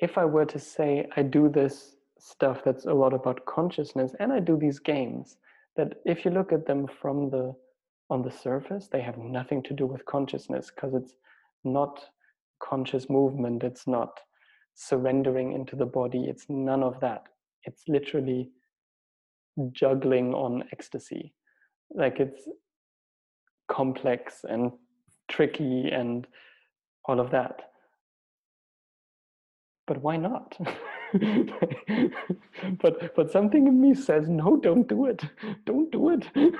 if I were to say I do this stuff that's a lot about consciousness, and I do these games that if you look at them from the on the surface, they have nothing to do with consciousness because it's not conscious movement. It's not surrendering into the body. It's none of that. It's literally juggling on ecstasy. Like it's complex and tricky and all of that. But why not? <laughs> But but something in me says no don't do it. Don't do it. <laughs>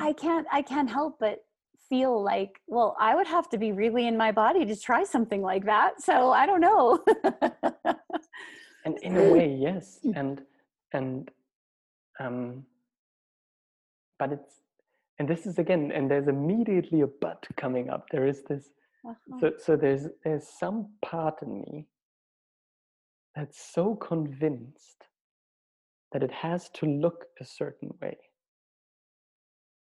I can't i can't help but feel like, well, I would have to be really in my body to try something like that. So I don't know. <laughs> and in a way, yes. And and um but it's and this is again, and there's immediately a but coming up. There is this uh-huh. so so there's there's some part in me that's so convinced that it has to look a certain way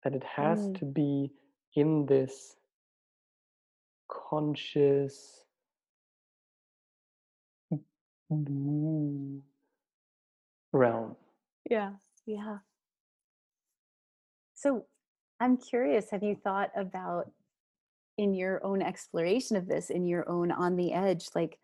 that it has mm. to be in this conscious mm-hmm. realm. Yeah, yeah. So I'm curious, have you thought about in your own exploration of this, in your own on the edge, like,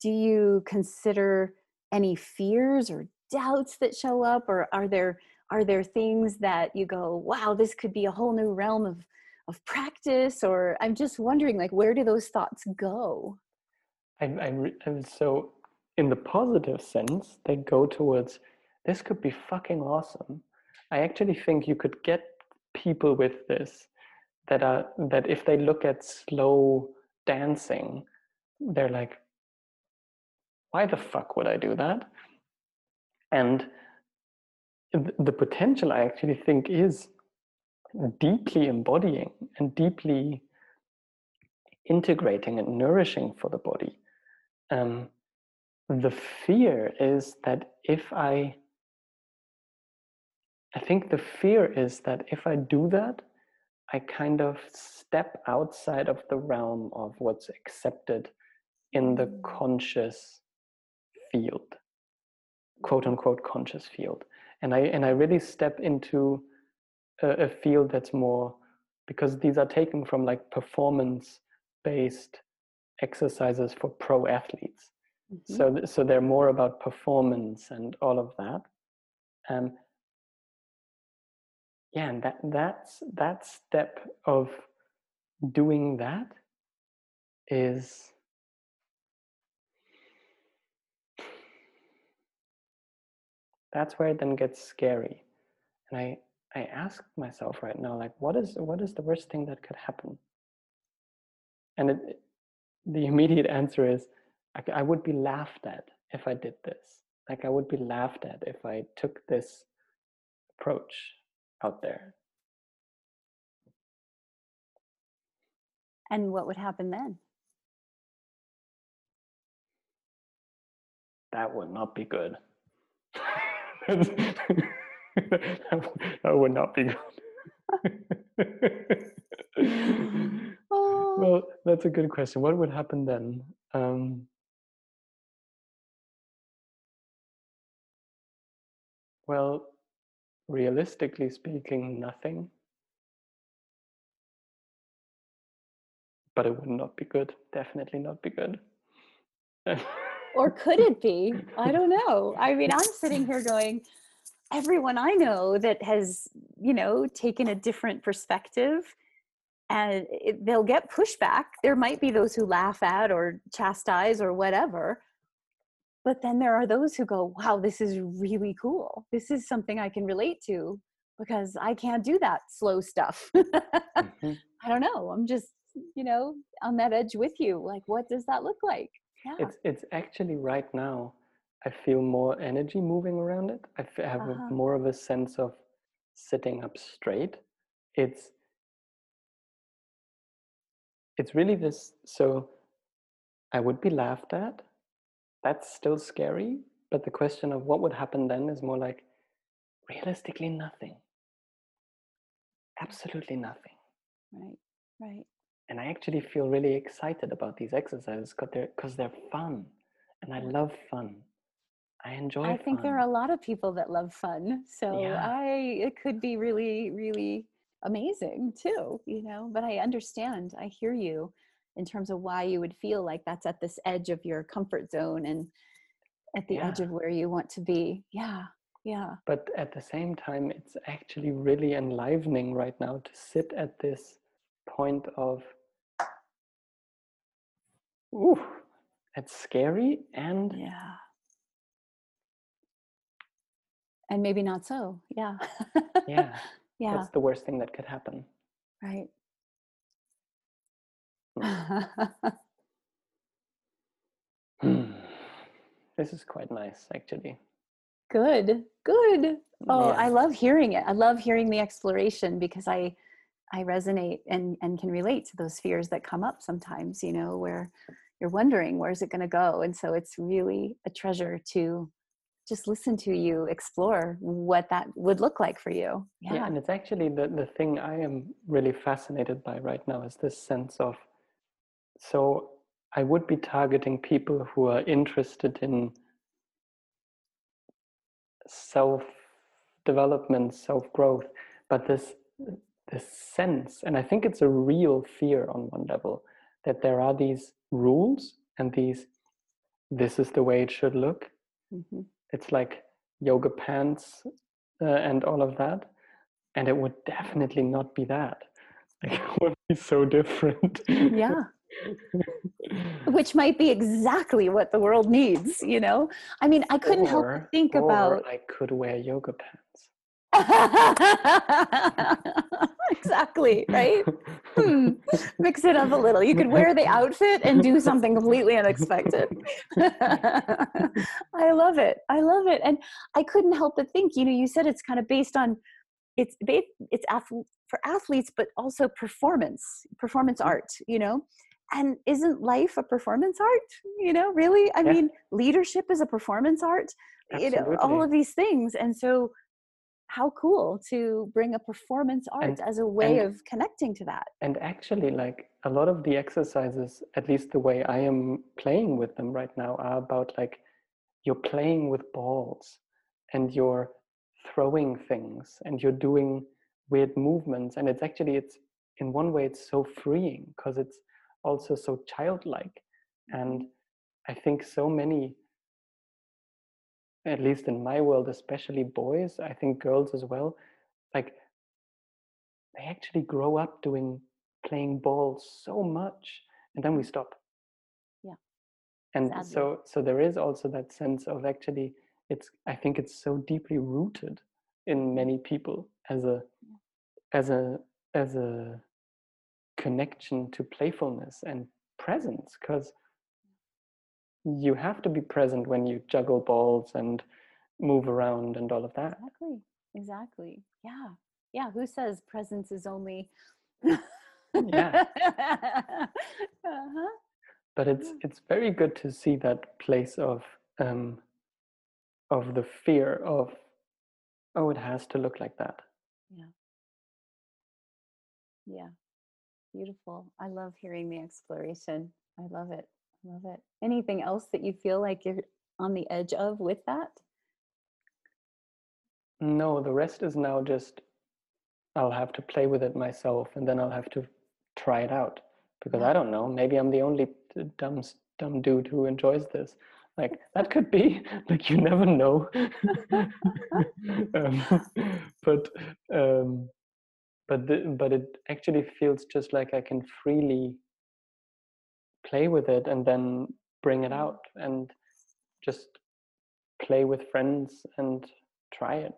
do you consider any fears or doubts that show up, or are there are there things that you go wow this could be a whole new realm of of practice or i'm just wondering like where do those thoughts go? I'm, I'm, I'm so in the positive sense they go towards this could be fucking awesome. I actually think you could get people with this that are that if they look at slow dancing they're like why the fuck would i do that? And the potential I actually think is deeply embodying and deeply integrating and nourishing for the body. Um, the fear is that if I, I think the fear is that if I do that, I kind of step outside of the realm of what's accepted in the mm. conscious field, quote unquote conscious field and I and I really step into a, a field that's more because these are taken from like performance based exercises for pro athletes. Mm-hmm. So so they're more about performance and all of that. Um, yeah, and that that's that step of doing that is that's where it then gets scary. And i i ask myself right now like what is what is the worst thing that could happen? And it, the <laughs> immediate answer is I, I would be laughed at if i did this. Like i would be laughed at if i took this approach out there. And what would happen then? That would not be good <laughs> <laughs> that would not be good. <laughs> oh. Well, that's a good question. What would happen then? Um, well, realistically speaking, nothing. But it would not be good. Definitely not be good. <laughs> or could it be? I don't know. I mean, I'm sitting here going, everyone I know that has, you know, taken a different perspective and it, they'll get pushback. There might be those who laugh at or chastise or whatever. But then there are those who go, wow, this is really cool. This is something I can relate to because I can't do that slow stuff. <laughs> mm-hmm. I don't know. I'm just, you know, on that edge with you. Like, what does that look like? Yeah. it's it's actually right now i feel more energy moving around it. I have uh-huh. more of a sense of sitting up straight. It's it's really this so i would be laughed at. That's still scary but the question of what would happen then is more like realistically nothing. Absolutely nothing. Right right and I actually feel really excited about these exercises because they're because they're fun, and I love fun. I enjoy. I think there are a lot of people that love fun, so yeah. I it could be really really amazing too, you know. But I understand, I hear you in terms of why you would feel like that's at this edge of your comfort zone and at the yeah. edge of where you want to be. Yeah, yeah. But at the same time, it's actually really enlivening right now to sit at this point of ooh, it's scary and yeah. And maybe not so. Yeah. yeah. <laughs> yeah what's the worst thing that could happen right hmm. <sighs> this is quite nice actually good good oh yeah. i love hearing it i love hearing the exploration because i i resonate and and can relate to those fears that come up sometimes you know where you're wondering where's it going to go? And so it's really a treasure to just listen to you explore what that would look like for you. Yeah, yeah. and it's actually the, the thing i am really fascinated by right now is this sense of so i would be targeting people who are interested in self development self growth but this this sense and i think it's a real fear on one level that there are these rules and these this is the way it should look. Mm-hmm. it's like yoga pants uh, and all of that and it would definitely not be that. Like <laughs> it would be so different. Yeah. <laughs> Which might be exactly what the world needs you know? I mean i couldn't or, help but think about i could wear yoga pants <laughs> exactly right? Hmm. mix it up a little. You could wear the outfit and do something completely unexpected. <laughs> I love it. I love it. And i couldn't help but think you know you said it's kind of based on it's it's for athletes but also performance performance mm. art you know? And isn't life a performance art? You know really? I yeah. mean leadership is a performance art Absolutely. you know all of these things. And so how cool to bring a performance art and, as a way and, of connecting to that and actually like a lot of the exercises at least the way i am playing with them right now are about like you're playing with balls and you're throwing things and you're doing weird movements and it's actually it's in one way it's so freeing because it's also so childlike and mm-hmm. i think so many at least in my world especially boys i think girls as well like they actually grow up doing playing ball so much and then we mm. stop yeah and Sadly. so so there is also that sense of actually it's i think it's so deeply rooted in mm. many people as a yeah. as a as a connection to playfulness and presence because you have to be present when you juggle balls and move around and all of that. Exactly exactly yeah yeah who says presence is only yeah. <laughs> Uh-huh. but it's it's very good to see that place of um of the fear of oh it has to look like that. Yeah. Yeah beautiful i love hearing the exploration i love it love it. Anything else that you feel like you're on the edge of with that? No the rest is now just i'll have to play with it myself and then i'll have to try it out because i don't know maybe i'm the only dumb dumb dude who enjoys this. Like <laughs> that could be <laughs> like you never know. <laughs> Um, but um, but the, but it actually feels just like i can freely play with it and then bring it mm. out and just play with friends and try it.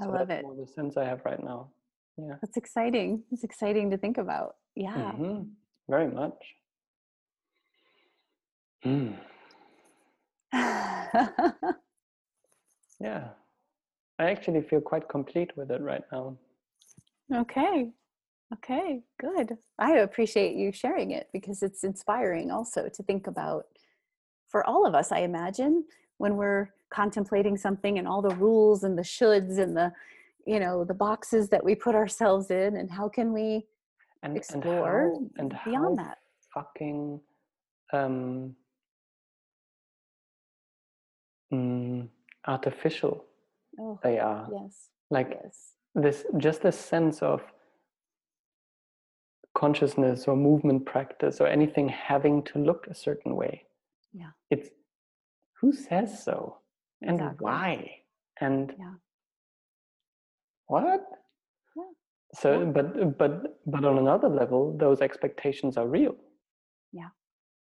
I so love it. the sense i have right now. Yeah. That's exciting. It's exciting to think about. Yeah. Mm-hmm. very much. Mm. <laughs> yeah. I actually feel quite complete with it right now. Okay Okay, good. I appreciate you sharing it because it's inspiring also to think about for all of us, I imagine, when we're contemplating something and all the rules and the shoulds and the you know the boxes that we put ourselves in and how can we and, explore and how, and beyond that fucking um mm, artificial oh, they are yes like yes. this just a sense of consciousness or movement practice or anything having to look a certain way. Yeah. It's who says so and exactly. why and yeah. what? Yeah. So, yeah. but but but on another level, those expectations are real. Yeah.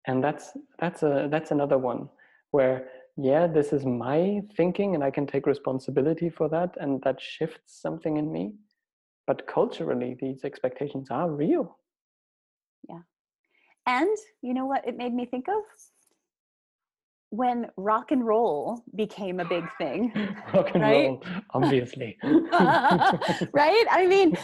And that's that's a that's another one where yeah, this is my thinking, and I can take responsibility for that, and that shifts something in me. But culturally these expectations are real. Yeah. And you know what it made me think of? When rock and roll became a big thing <laughs> rock and right? roll obviously. <laughs> Right? I mean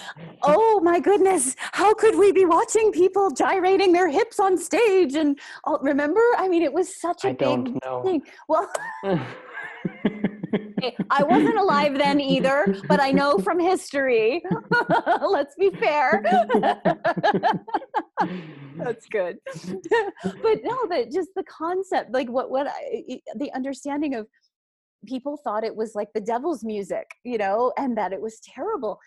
oh my goodness how could we be watching people gyrating their hips on stage and oh, remember? I mean it was such a I big thing. Well <laughs> I wasn't alive then either, but I know from history. <laughs> Let's be fair. <laughs> That's good. but no, but just the concept, like what what I, the understanding of people thought it was like the devil's music, you know, and that it was terrible.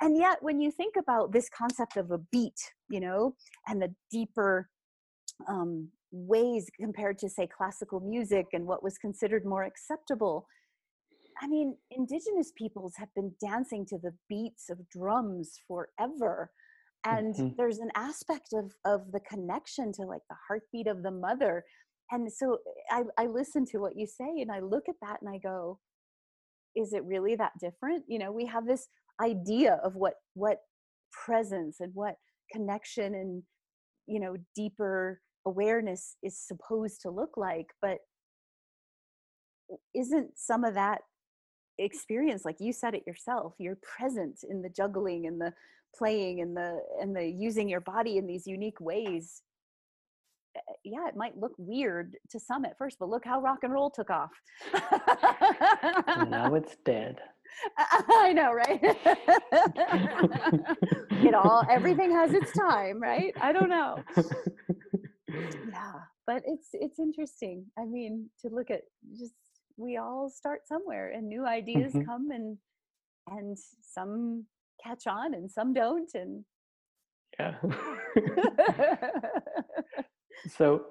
And yet when you think about this concept of a beat, you know, and the deeper um, ways compared to say classical music and what was considered more acceptable I mean, indigenous peoples have been dancing to the beats of drums forever. And mm-hmm. there's an aspect of, of the connection to like the heartbeat of the mother. And so I, I listen to what you say and I look at that and I go, is it really that different? You know, we have this idea of what what presence and what connection and you know deeper awareness is supposed to look like but isn't some of that experience like you said it yourself you're present in the juggling and the playing and the and the using your body in these unique ways. Eh, yeah it might look weird to some at first but look how rock and roll took off. Now it's dead. <laughs> I know right? <laughs> It all everything has its time right? I don't know. <laughs> Yeah but it's it's interesting. I mean to look at just we all start somewhere and new ideas mm-hmm. come and and some catch on and some don't and yeah. <laughs> <laughs> So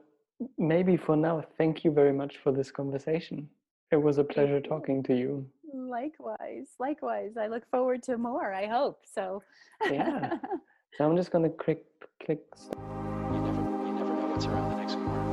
maybe for now thank you very much for this conversation. It was a pleasure talking to you. likewise likewise. I look forward to more i hope so. Yeah. <laughs> So i'm just going to click click you never you never know what's around the next corner